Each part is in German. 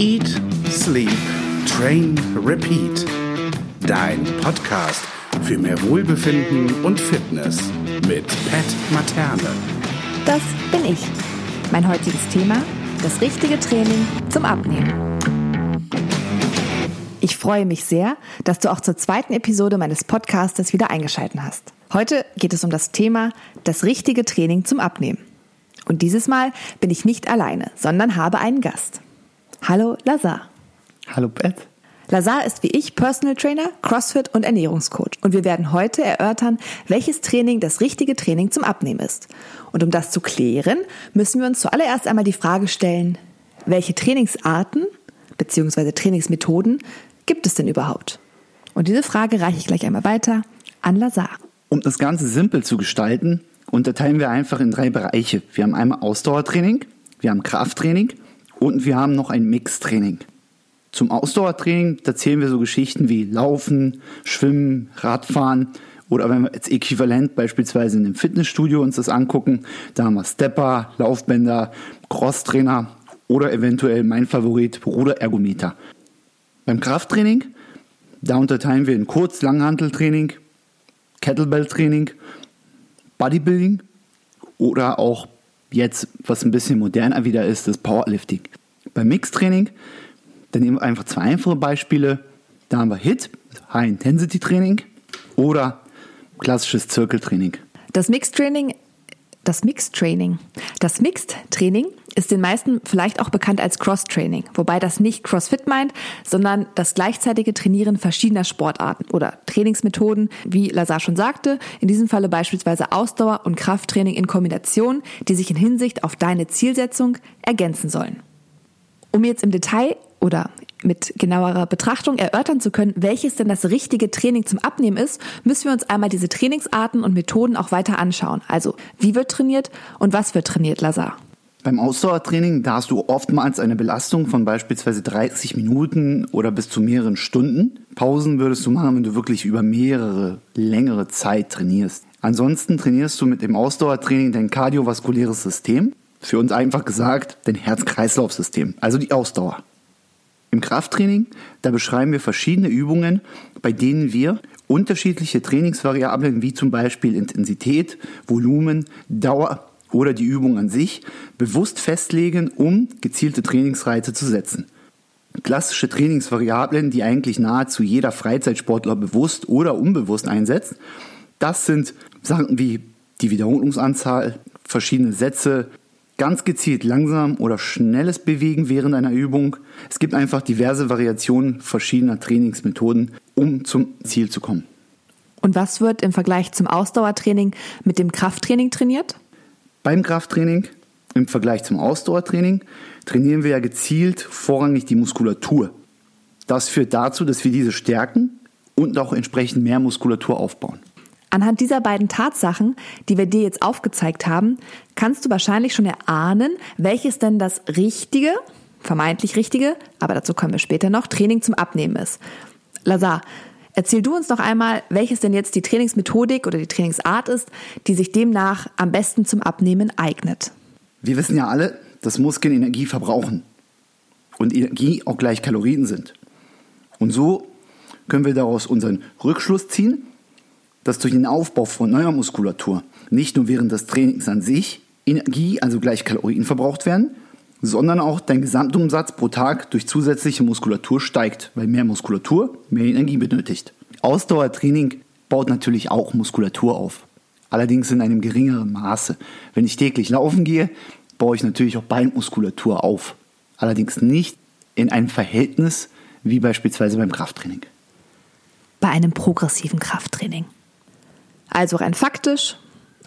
Eat, Sleep, Train, Repeat. Dein Podcast für mehr Wohlbefinden und Fitness mit Pat Materne. Das bin ich. Mein heutiges Thema, das richtige Training zum Abnehmen. Ich freue mich sehr, dass du auch zur zweiten Episode meines Podcastes wieder eingeschaltet hast. Heute geht es um das Thema das richtige Training zum Abnehmen. Und dieses Mal bin ich nicht alleine, sondern habe einen Gast. Hallo Lazar. Hallo Beth. Lazar ist wie ich Personal Trainer, CrossFit und Ernährungscoach. Und wir werden heute erörtern, welches Training das richtige Training zum Abnehmen ist. Und um das zu klären, müssen wir uns zuallererst einmal die Frage stellen, welche Trainingsarten bzw. Trainingsmethoden gibt es denn überhaupt? Und diese Frage reiche ich gleich einmal weiter an Lazar. Um das Ganze simpel zu gestalten, unterteilen wir einfach in drei Bereiche. Wir haben einmal Ausdauertraining, wir haben Krafttraining und wir haben noch ein Mixtraining. Zum Ausdauertraining, da zählen wir so Geschichten wie Laufen, Schwimmen, Radfahren oder wenn wir jetzt äquivalent beispielsweise in einem Fitnessstudio uns das angucken, da haben wir Stepper, Laufbänder, Crosstrainer oder eventuell mein Favorit Ruderergometer. Beim Krafttraining, da unterteilen wir in Kurz-, Langhanteltraining, Kettlebell-Training Bodybuilding oder auch jetzt, was ein bisschen moderner wieder ist, das Powerlifting. Beim Mixtraining, dann nehmen wir einfach zwei einfache Beispiele. Da haben wir HIT, High Intensity Training oder klassisches Zirkeltraining. Das Mixtraining das Mixed Training. Das Mixed Training ist den meisten vielleicht auch bekannt als Cross Training, wobei das nicht CrossFit meint, sondern das gleichzeitige Trainieren verschiedener Sportarten oder Trainingsmethoden, wie Lazar schon sagte, in diesem Falle beispielsweise Ausdauer und Krafttraining in Kombination, die sich in Hinsicht auf deine Zielsetzung ergänzen sollen. Um jetzt im Detail oder mit genauerer Betrachtung erörtern zu können, welches denn das richtige Training zum Abnehmen ist, müssen wir uns einmal diese Trainingsarten und Methoden auch weiter anschauen. Also, wie wird trainiert und was wird trainiert, Lazar? Beim Ausdauertraining, da hast du oftmals eine Belastung von beispielsweise 30 Minuten oder bis zu mehreren Stunden. Pausen würdest du machen, wenn du wirklich über mehrere, längere Zeit trainierst. Ansonsten trainierst du mit dem Ausdauertraining dein kardiovaskuläres System. Für uns einfach gesagt, dein Herz-Kreislauf-System, also die Ausdauer. Im Krafttraining, da beschreiben wir verschiedene Übungen, bei denen wir unterschiedliche Trainingsvariablen wie zum Beispiel Intensität, Volumen, Dauer oder die Übung an sich bewusst festlegen, um gezielte Trainingsreize zu setzen. Klassische Trainingsvariablen, die eigentlich nahezu jeder Freizeitsportler bewusst oder unbewusst einsetzt, das sind Sachen wie die Wiederholungsanzahl, verschiedene Sätze, ganz gezielt langsam oder schnelles Bewegen während einer Übung. Es gibt einfach diverse Variationen verschiedener Trainingsmethoden, um zum Ziel zu kommen. Und was wird im Vergleich zum Ausdauertraining mit dem Krafttraining trainiert? Beim Krafttraining im Vergleich zum Ausdauertraining trainieren wir ja gezielt vorrangig die Muskulatur. Das führt dazu, dass wir diese stärken und auch entsprechend mehr Muskulatur aufbauen. Anhand dieser beiden Tatsachen, die wir dir jetzt aufgezeigt haben, kannst du wahrscheinlich schon erahnen, welches denn das richtige, vermeintlich richtige, aber dazu kommen wir später noch, Training zum Abnehmen ist. Lazar, erzähl du uns noch einmal, welches denn jetzt die Trainingsmethodik oder die Trainingsart ist, die sich demnach am besten zum Abnehmen eignet. Wir wissen ja alle, dass Muskeln Energie verbrauchen und Energie auch gleich Kalorien sind. Und so können wir daraus unseren Rückschluss ziehen, dass durch den Aufbau von neuer Muskulatur nicht nur während des Trainings an sich Energie, also gleich Kalorien verbraucht werden, sondern auch dein Gesamtumsatz pro Tag durch zusätzliche Muskulatur steigt, weil mehr Muskulatur mehr Energie benötigt. Ausdauertraining baut natürlich auch Muskulatur auf, allerdings in einem geringeren Maße. Wenn ich täglich laufen gehe, baue ich natürlich auch Beinmuskulatur auf, allerdings nicht in einem Verhältnis wie beispielsweise beim Krafttraining. Bei einem progressiven Krafttraining. Also rein faktisch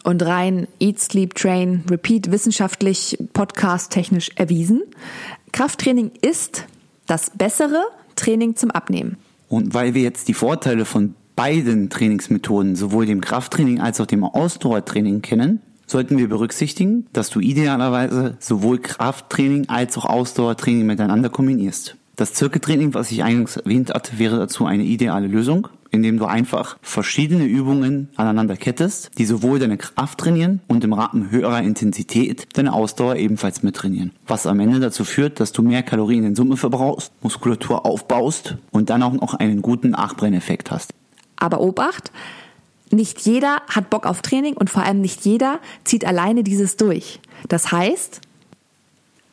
und rein Eat, Sleep, Train, Repeat wissenschaftlich, podcast-technisch erwiesen. Krafttraining ist das bessere Training zum Abnehmen. Und weil wir jetzt die Vorteile von beiden Trainingsmethoden, sowohl dem Krafttraining als auch dem Ausdauertraining kennen, sollten wir berücksichtigen, dass du idealerweise sowohl Krafttraining als auch Ausdauertraining miteinander kombinierst. Das Zirkeltraining, was ich eingangs erwähnt hatte, wäre dazu eine ideale Lösung. Indem du einfach verschiedene Übungen aneinander kettest, die sowohl deine Kraft trainieren und im Rahmen höherer Intensität deine Ausdauer ebenfalls mittrainieren. Was am Ende dazu führt, dass du mehr Kalorien in Summe verbrauchst, Muskulatur aufbaust und dann auch noch einen guten Nachbrenneffekt hast. Aber Obacht, nicht jeder hat Bock auf Training und vor allem nicht jeder zieht alleine dieses durch. Das heißt,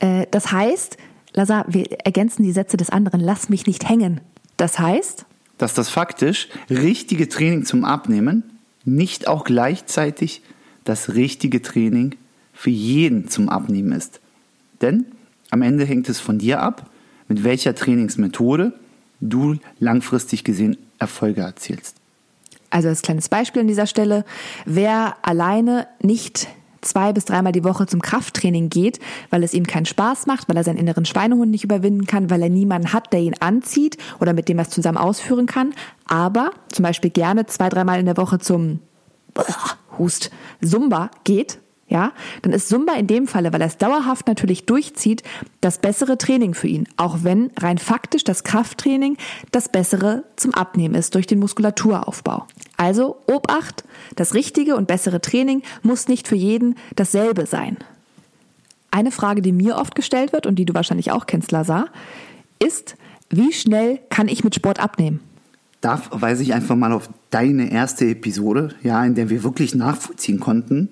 äh, das heißt, Lazar, wir ergänzen die Sätze des anderen, lass mich nicht hängen. Das heißt, dass das faktisch richtige Training zum Abnehmen nicht auch gleichzeitig das richtige Training für jeden zum Abnehmen ist. Denn am Ende hängt es von dir ab, mit welcher Trainingsmethode du langfristig gesehen Erfolge erzielst. Also als kleines Beispiel an dieser Stelle, wer alleine nicht zwei bis dreimal die Woche zum Krafttraining geht, weil es ihm keinen Spaß macht, weil er seinen inneren Schweinehund nicht überwinden kann, weil er niemanden hat, der ihn anzieht oder mit dem er es zusammen ausführen kann, aber zum Beispiel gerne zwei, dreimal in der Woche zum Hust Zumba geht, ja, dann ist Zumba in dem Falle, weil er es dauerhaft natürlich durchzieht, das bessere Training für ihn. Auch wenn rein faktisch das Krafttraining das bessere zum Abnehmen ist durch den Muskulaturaufbau. Also Obacht, das richtige und bessere Training muss nicht für jeden dasselbe sein. Eine Frage, die mir oft gestellt wird und die du wahrscheinlich auch kennst, Lazar, ist, wie schnell kann ich mit Sport abnehmen? Da verweise ich einfach mal auf deine erste Episode, ja, in der wir wirklich nachvollziehen konnten,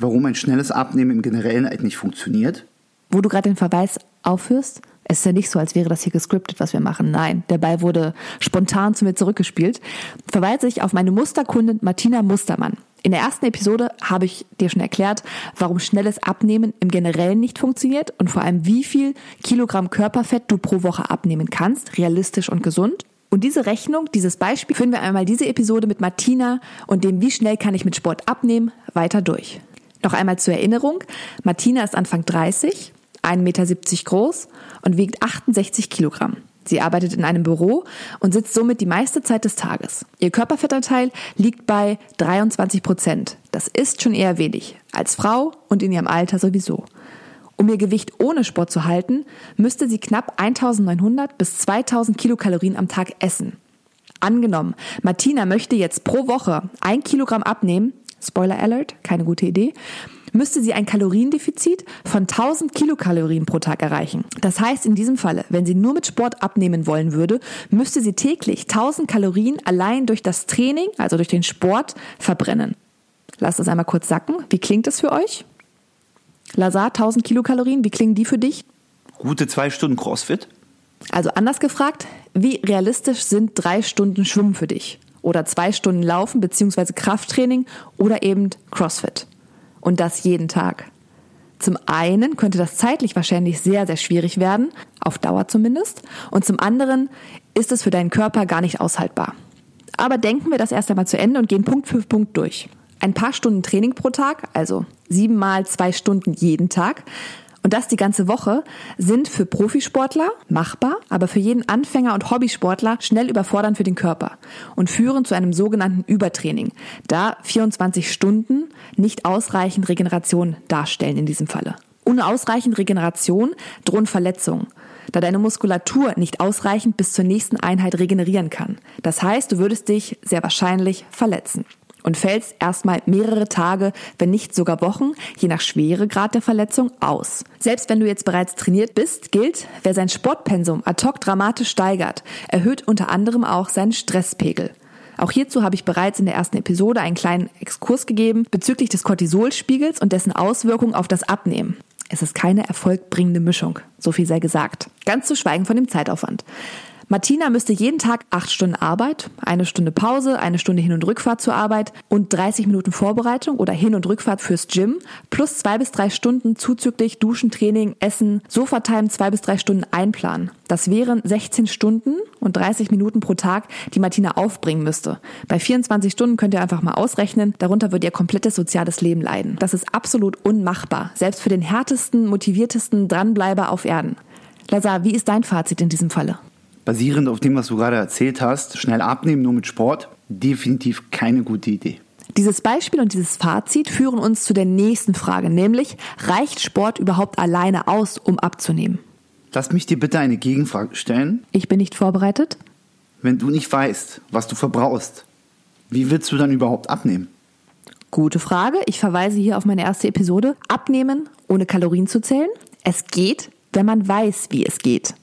warum ein schnelles Abnehmen im Generellen halt nicht funktioniert. Wo du gerade den Verweis aufführst, es ist ja nicht so, als wäre das hier gescriptet, was wir machen. Nein, der Ball wurde spontan zu mir zurückgespielt. Verweise ich auf meine Musterkundin Martina Mustermann. In der ersten Episode habe ich dir schon erklärt, warum schnelles Abnehmen im Generellen nicht funktioniert und vor allem wie viel Kilogramm Körperfett du pro Woche abnehmen kannst, realistisch und gesund. Und diese Rechnung, dieses Beispiel, führen wir einmal diese Episode mit Martina und dem, wie schnell kann ich mit Sport abnehmen, weiter durch. Noch einmal zur Erinnerung, Martina ist Anfang 30, 1,70 Meter groß und wiegt 68 Kilogramm. Sie arbeitet in einem Büro und sitzt somit die meiste Zeit des Tages. Ihr Körperfettanteil liegt bei 23 Prozent. Das ist schon eher wenig. Als Frau und in ihrem Alter sowieso. Um ihr Gewicht ohne Sport zu halten, müsste sie knapp 1900 bis 2000 Kilokalorien am Tag essen. Angenommen, Martina möchte jetzt pro Woche ein Kilogramm abnehmen, Spoiler Alert, keine gute Idee, müsste sie ein Kaloriendefizit von 1000 Kilokalorien pro Tag erreichen. Das heißt in diesem Falle, wenn sie nur mit Sport abnehmen wollen würde, müsste sie täglich 1000 Kalorien allein durch das Training, also durch den Sport, verbrennen. Lasst das einmal kurz sacken. Wie klingt das für euch? Lazar, 1000 Kilokalorien, wie klingen die für dich? Gute zwei Stunden CrossFit. Also anders gefragt, wie realistisch sind drei Stunden Schwimmen für dich? Oder zwei Stunden Laufen beziehungsweise Krafttraining oder eben CrossFit. Und das jeden Tag. Zum einen könnte das zeitlich wahrscheinlich sehr, sehr schwierig werden, auf Dauer zumindest, und zum anderen ist es für deinen Körper gar nicht aushaltbar. Aber denken wir das erst einmal zu Ende und gehen Punkt für Punkt durch. Ein paar Stunden Training pro Tag, also siebenmal zwei Stunden jeden Tag, und das die ganze Woche, sind für Profisportler machbar, aber für jeden Anfänger und Hobbysportler schnell überfordernd für den Körper und führen zu einem sogenannten Übertraining, da 24 Stunden nicht ausreichend Regeneration darstellen in diesem Falle. Ohne ausreichend Regeneration drohen Verletzungen da deine Muskulatur nicht ausreichend bis zur nächsten Einheit regenerieren kann. Das heißt, du würdest dich sehr wahrscheinlich verletzen und fällst erstmal mehrere Tage, wenn nicht sogar Wochen, je nach Schweregrad der Verletzung, aus. Selbst wenn du jetzt bereits trainiert bist, gilt, wer sein Sportpensum ad hoc dramatisch steigert, erhöht unter anderem auch seinen Stresspegel. Auch hierzu habe ich bereits in der ersten Episode einen kleinen Exkurs gegeben bezüglich des Cortisolspiegels und dessen Auswirkungen auf das Abnehmen. Es ist keine erfolgbringende Mischung, so viel sei gesagt. Ganz zu schweigen von dem Zeitaufwand. Martina müsste jeden Tag acht Stunden Arbeit, eine Stunde Pause, eine Stunde Hin- und Rückfahrt zur Arbeit und 30 Minuten Vorbereitung oder Hin- und Rückfahrt fürs Gym plus zwei bis drei Stunden zuzüglich Duschen, Training, Essen, Sofatime zwei bis drei Stunden einplanen. Das wären 16 Stunden und 30 Minuten pro Tag, die Martina aufbringen müsste. Bei 24 Stunden könnt ihr einfach mal ausrechnen, darunter wird ihr komplettes soziales Leben leiden. Das ist absolut unmachbar, selbst für den härtesten, motiviertesten Dranbleiber auf Erden. Lazar, wie ist dein Fazit in diesem Falle? Basierend auf dem, was du gerade erzählt hast, schnell abnehmen nur mit Sport, definitiv keine gute Idee. Dieses Beispiel und dieses Fazit führen uns zu der nächsten Frage, nämlich reicht Sport überhaupt alleine aus, um abzunehmen? Lass mich dir bitte eine Gegenfrage stellen. Ich bin nicht vorbereitet. Wenn du nicht weißt, was du verbrauchst, wie willst du dann überhaupt abnehmen? Gute Frage. Ich verweise hier auf meine erste Episode. Abnehmen ohne Kalorien zu zählen. Es geht, wenn man weiß, wie es geht.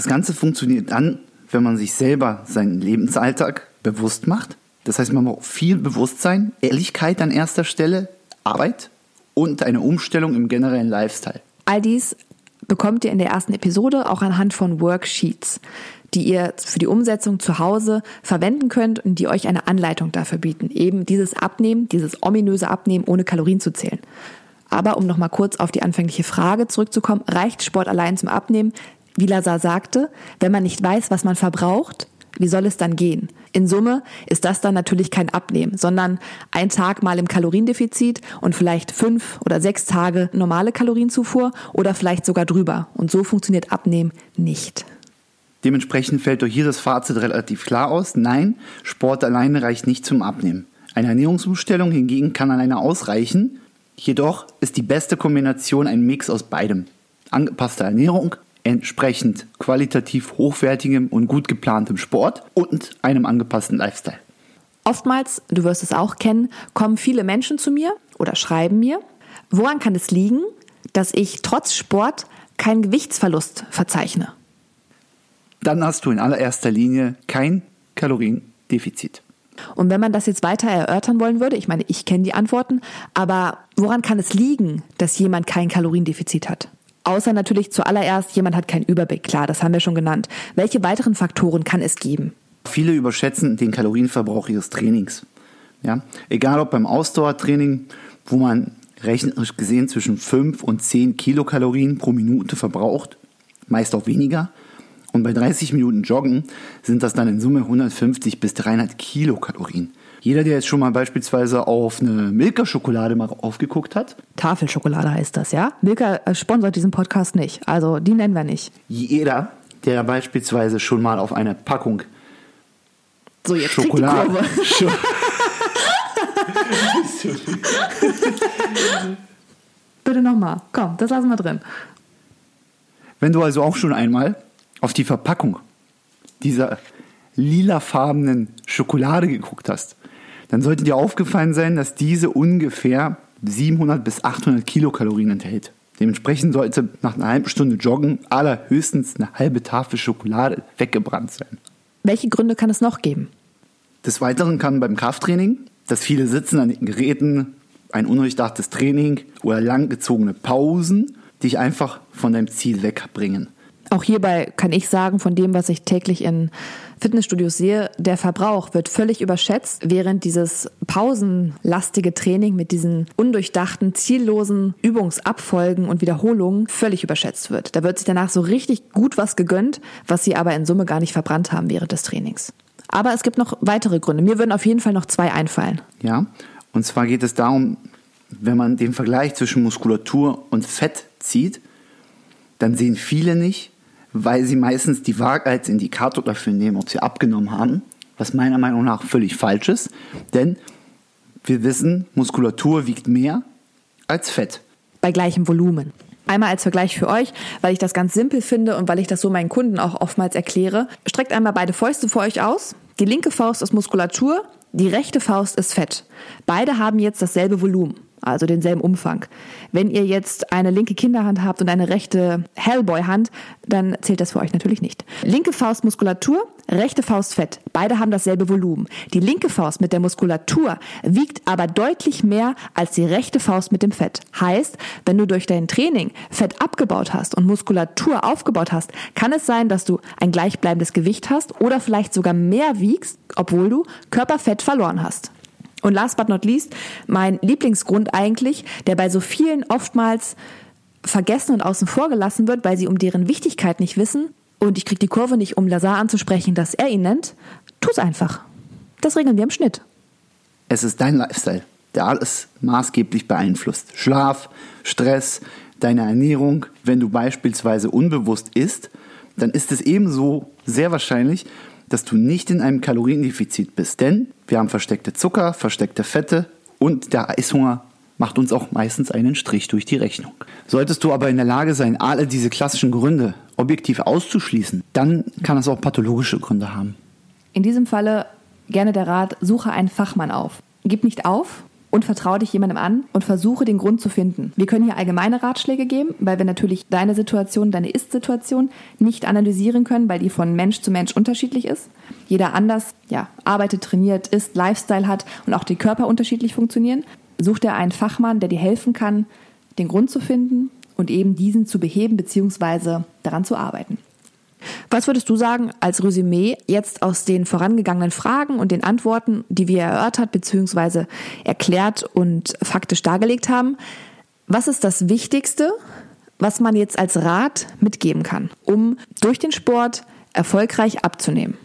Das Ganze funktioniert dann, wenn man sich selber seinen Lebensalltag bewusst macht. Das heißt, man braucht viel Bewusstsein, Ehrlichkeit an erster Stelle, Arbeit und eine Umstellung im generellen Lifestyle. All dies bekommt ihr in der ersten Episode auch anhand von Worksheets, die ihr für die Umsetzung zu Hause verwenden könnt und die euch eine Anleitung dafür bieten. Eben dieses Abnehmen, dieses ominöse Abnehmen ohne Kalorien zu zählen. Aber um nochmal kurz auf die anfängliche Frage zurückzukommen, reicht Sport allein zum Abnehmen? Wie Lazar sagte, wenn man nicht weiß, was man verbraucht, wie soll es dann gehen? In Summe ist das dann natürlich kein Abnehmen, sondern ein Tag mal im Kaloriendefizit und vielleicht fünf oder sechs Tage normale Kalorienzufuhr oder vielleicht sogar drüber. Und so funktioniert Abnehmen nicht. Dementsprechend fällt durch hier das Fazit relativ klar aus. Nein, Sport alleine reicht nicht zum Abnehmen. Eine Ernährungsumstellung hingegen kann alleine ausreichen. Jedoch ist die beste Kombination ein Mix aus beidem. Angepasste Ernährung, entsprechend qualitativ hochwertigem und gut geplantem Sport und einem angepassten Lifestyle. Oftmals, du wirst es auch kennen, kommen viele Menschen zu mir oder schreiben mir. Woran kann es liegen, dass ich trotz Sport keinen Gewichtsverlust verzeichne? Dann hast du in allererster Linie kein Kaloriendefizit. Und wenn man das jetzt weiter erörtern wollen würde, ich meine, ich kenne die Antworten, aber woran kann es liegen, dass jemand kein Kaloriendefizit hat? Außer natürlich zuallererst, jemand hat keinen Überblick. Klar, das haben wir schon genannt. Welche weiteren Faktoren kann es geben? Viele überschätzen den Kalorienverbrauch ihres Trainings. Ja? Egal ob beim Ausdauertraining, wo man rechnerisch gesehen zwischen 5 und 10 Kilokalorien pro Minute verbraucht, meist auch weniger. Und bei 30 Minuten Joggen sind das dann in Summe 150 bis 300 Kilokalorien. Jeder, der jetzt schon mal beispielsweise auf eine Milka-Schokolade mal aufgeguckt hat. Tafelschokolade heißt das, ja? Milka äh, sponsert diesen Podcast nicht. Also die nennen wir nicht. Jeder, der beispielsweise schon mal auf eine Packung so, jetzt Schokolade. Scho Bitte nochmal. Komm, das lassen wir drin. Wenn du also auch schon einmal auf die Verpackung dieser lilafarbenen Schokolade geguckt hast, dann sollte dir aufgefallen sein, dass diese ungefähr 700 bis 800 Kilokalorien enthält. Dementsprechend sollte nach einer halben Stunde Joggen allerhöchstens eine halbe Tafel Schokolade weggebrannt sein. Welche Gründe kann es noch geben? Des Weiteren kann beim Krafttraining, dass viele sitzen an den Geräten, ein undurchdachtes Training oder langgezogene Pausen dich einfach von deinem Ziel wegbringen. Auch hierbei kann ich sagen, von dem, was ich täglich in Fitnessstudios sehe, der Verbrauch wird völlig überschätzt, während dieses pausenlastige Training mit diesen undurchdachten, ziellosen Übungsabfolgen und Wiederholungen völlig überschätzt wird. Da wird sich danach so richtig gut was gegönnt, was sie aber in Summe gar nicht verbrannt haben während des Trainings. Aber es gibt noch weitere Gründe. Mir würden auf jeden Fall noch zwei einfallen. Ja, und zwar geht es darum, wenn man den Vergleich zwischen Muskulatur und Fett zieht, dann sehen viele nicht, weil sie meistens die Waage als Indikator dafür nehmen, ob sie abgenommen haben, was meiner Meinung nach völlig falsch ist, denn wir wissen, Muskulatur wiegt mehr als Fett. Bei gleichem Volumen. Einmal als Vergleich für euch, weil ich das ganz simpel finde und weil ich das so meinen Kunden auch oftmals erkläre. Streckt einmal beide Fäuste vor euch aus. Die linke Faust ist Muskulatur, die rechte Faust ist Fett. Beide haben jetzt dasselbe Volumen also denselben Umfang. Wenn ihr jetzt eine linke Kinderhand habt und eine rechte Hellboy-Hand, dann zählt das für euch natürlich nicht. Linke Faust Muskulatur, rechte Faust Fett. Beide haben dasselbe Volumen. Die linke Faust mit der Muskulatur wiegt aber deutlich mehr als die rechte Faust mit dem Fett. Heißt, wenn du durch dein Training Fett abgebaut hast und Muskulatur aufgebaut hast, kann es sein, dass du ein gleichbleibendes Gewicht hast oder vielleicht sogar mehr wiegst, obwohl du Körperfett verloren hast. Und last but not least, mein Lieblingsgrund eigentlich, der bei so vielen oftmals vergessen und außen vor gelassen wird, weil sie um deren Wichtigkeit nicht wissen. Und ich kriege die Kurve nicht, um Lazar anzusprechen, dass er ihn nennt. Tu's einfach. Das regeln wir im Schnitt. Es ist dein Lifestyle, der alles maßgeblich beeinflusst. Schlaf, Stress, deine Ernährung. Wenn du beispielsweise unbewusst isst, dann ist es ebenso sehr wahrscheinlich, dass du nicht in einem Kaloriendefizit bist. Denn wir haben versteckte Zucker, versteckte Fette und der Eishunger macht uns auch meistens einen Strich durch die Rechnung. Solltest du aber in der Lage sein, alle diese klassischen Gründe objektiv auszuschließen, dann kann es auch pathologische Gründe haben. In diesem Falle gerne der Rat, suche einen Fachmann auf. Gib nicht auf und vertraue dich jemandem an und versuche den Grund zu finden. Wir können hier allgemeine Ratschläge geben, weil wir natürlich deine Situation, deine Ist-Situation nicht analysieren können, weil die von Mensch zu Mensch unterschiedlich ist. Jeder anders ja, arbeitet, trainiert, isst, Lifestyle hat und auch die Körper unterschiedlich funktionieren. Such dir einen Fachmann, der dir helfen kann, den Grund zu finden und eben diesen zu beheben bzw. daran zu arbeiten. Was würdest du sagen als Resümee jetzt aus den vorangegangenen Fragen und den Antworten, die wir erörtert bzw. erklärt und faktisch dargelegt haben? Was ist das Wichtigste, was man jetzt als Rat mitgeben kann, um durch den Sport erfolgreich abzunehmen?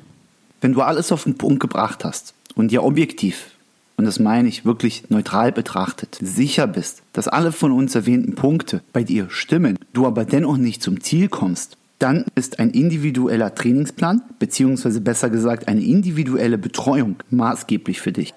Wenn du alles auf den Punkt gebracht hast und dir objektiv, und das meine ich wirklich neutral betrachtet, sicher bist, dass alle von uns erwähnten Punkte bei dir stimmen, du aber dennoch nicht zum Ziel kommst, dann ist ein individueller Trainingsplan, beziehungsweise besser gesagt eine individuelle Betreuung maßgeblich für dich.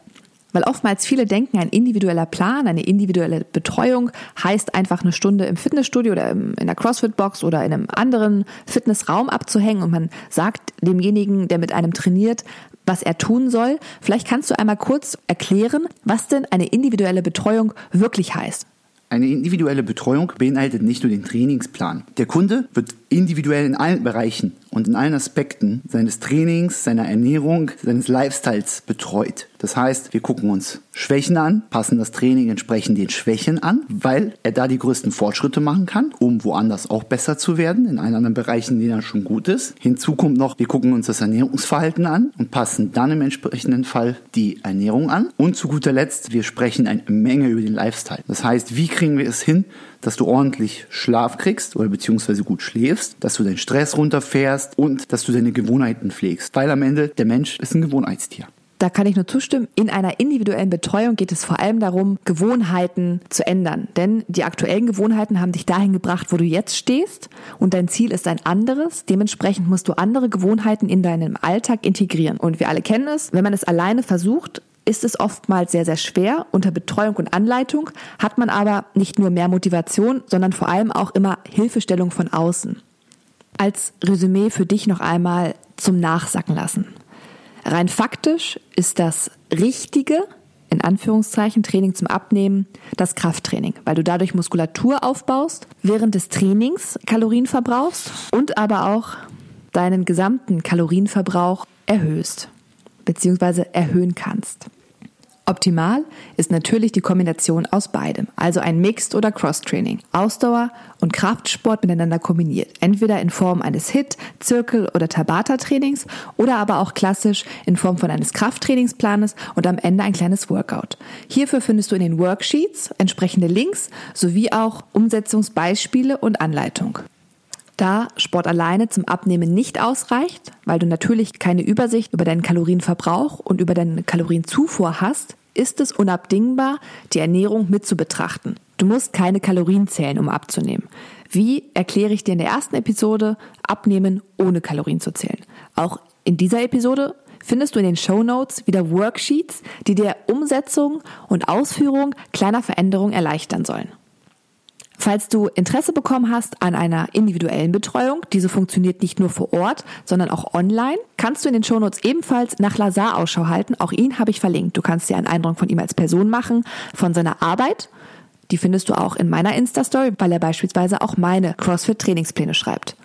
Weil oftmals viele denken, ein individueller Plan, eine individuelle Betreuung heißt einfach eine Stunde im Fitnessstudio oder in der CrossFit-Box oder in einem anderen Fitnessraum abzuhängen und man sagt demjenigen, der mit einem trainiert, was er tun soll. Vielleicht kannst du einmal kurz erklären, was denn eine individuelle Betreuung wirklich heißt. Eine individuelle Betreuung beinhaltet nicht nur den Trainingsplan. Der Kunde wird individuell in allen Bereichen und in allen Aspekten seines Trainings, seiner Ernährung, seines Lifestyles betreut. Das heißt, wir gucken uns Schwächen an, passen das Training entsprechend den Schwächen an, weil er da die größten Fortschritte machen kann, um woanders auch besser zu werden, in allen anderen Bereichen, in denen er schon gut ist. Hinzu kommt noch, wir gucken uns das Ernährungsverhalten an und passen dann im entsprechenden Fall die Ernährung an. Und zu guter Letzt, wir sprechen eine Menge über den Lifestyle. Das heißt, wie kriegen wir es hin, dass du ordentlich Schlaf kriegst oder beziehungsweise gut schläfst, dass du deinen Stress runterfährst und dass du deine Gewohnheiten pflegst. Weil am Ende der Mensch ist ein Gewohnheitstier. Da kann ich nur zustimmen. In einer individuellen Betreuung geht es vor allem darum, Gewohnheiten zu ändern. Denn die aktuellen Gewohnheiten haben dich dahin gebracht, wo du jetzt stehst. Und dein Ziel ist ein anderes. Dementsprechend musst du andere Gewohnheiten in deinem Alltag integrieren. Und wir alle kennen es. Wenn man es alleine versucht, ist es oftmals sehr, sehr schwer. Unter Betreuung und Anleitung hat man aber nicht nur mehr Motivation, sondern vor allem auch immer Hilfestellung von außen. Als Resümee für dich noch einmal zum Nachsacken lassen. Rein faktisch ist das richtige, in Anführungszeichen, Training zum Abnehmen das Krafttraining, weil du dadurch Muskulatur aufbaust, während des Trainings Kalorien verbrauchst und aber auch deinen gesamten Kalorienverbrauch erhöhst bzw. erhöhen kannst. Optimal ist natürlich die Kombination aus beidem, also ein Mixed- oder Cross-Training, Ausdauer und Kraftsport miteinander kombiniert, entweder in Form eines HIT, Zirkel- oder Tabata-Trainings oder aber auch klassisch in Form von eines Krafttrainingsplanes und am Ende ein kleines Workout. Hierfür findest du in den Worksheets entsprechende Links sowie auch Umsetzungsbeispiele und Anleitung. Da Sport alleine zum Abnehmen nicht ausreicht, weil du natürlich keine Übersicht über deinen Kalorienverbrauch und über deine Kalorienzufuhr hast, ist es unabdingbar, die Ernährung mit zu betrachten. Du musst keine Kalorien zählen, um abzunehmen. Wie erkläre ich dir in der ersten Episode Abnehmen ohne Kalorien zu zählen? Auch in dieser Episode findest du in den Show Notes wieder Worksheets, die dir Umsetzung und Ausführung kleiner Veränderungen erleichtern sollen. Falls du Interesse bekommen hast an einer individuellen Betreuung, diese funktioniert nicht nur vor Ort, sondern auch online, kannst du in den Shownotes ebenfalls nach Lazar Ausschau halten. Auch ihn habe ich verlinkt. Du kannst dir einen Eindruck von ihm als Person machen, von seiner Arbeit. Die findest du auch in meiner Insta-Story, weil er beispielsweise auch meine CrossFit-Trainingspläne schreibt.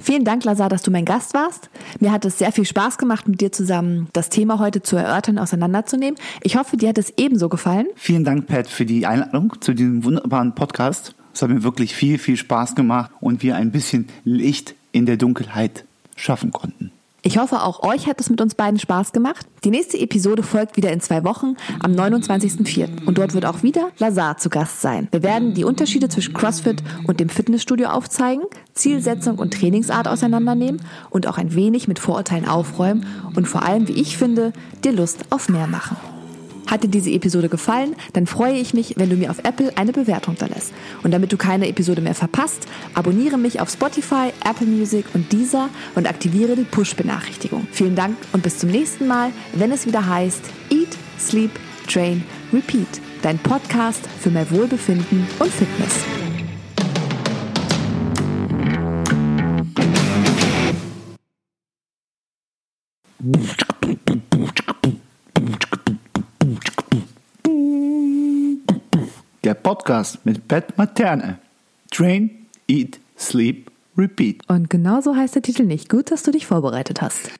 Vielen Dank, Lazar, dass du mein Gast warst. Mir hat es sehr viel Spaß gemacht, mit dir zusammen das Thema heute zu erörtern, auseinanderzunehmen. Ich hoffe, dir hat es ebenso gefallen. Vielen Dank, Pat, für die Einladung zu diesem wunderbaren Podcast. Es hat mir wirklich viel, viel Spaß gemacht und wir ein bisschen Licht in der Dunkelheit schaffen konnten. Ich hoffe, auch euch hat es mit uns beiden Spaß gemacht. Die nächste Episode folgt wieder in zwei Wochen am 29.04. Und dort wird auch wieder Lazar zu Gast sein. Wir werden die Unterschiede zwischen CrossFit und dem Fitnessstudio aufzeigen, Zielsetzung und Trainingsart auseinandernehmen und auch ein wenig mit Vorurteilen aufräumen und vor allem, wie ich finde, dir Lust auf mehr machen. Hat dir diese Episode gefallen, dann freue ich mich, wenn du mir auf Apple eine Bewertung da lässt. Und damit du keine Episode mehr verpasst, abonniere mich auf Spotify, Apple Music und Deezer und aktiviere die Push-Benachrichtigung. Vielen Dank und bis zum nächsten Mal, wenn es wieder heißt Eat, Sleep, Train, Repeat. Dein Podcast für mehr Wohlbefinden und Fitness. Podcast mit Pat Materne. Train, Eat, Sleep, Repeat. Und genauso heißt der Titel nicht. Gut, dass du dich vorbereitet hast.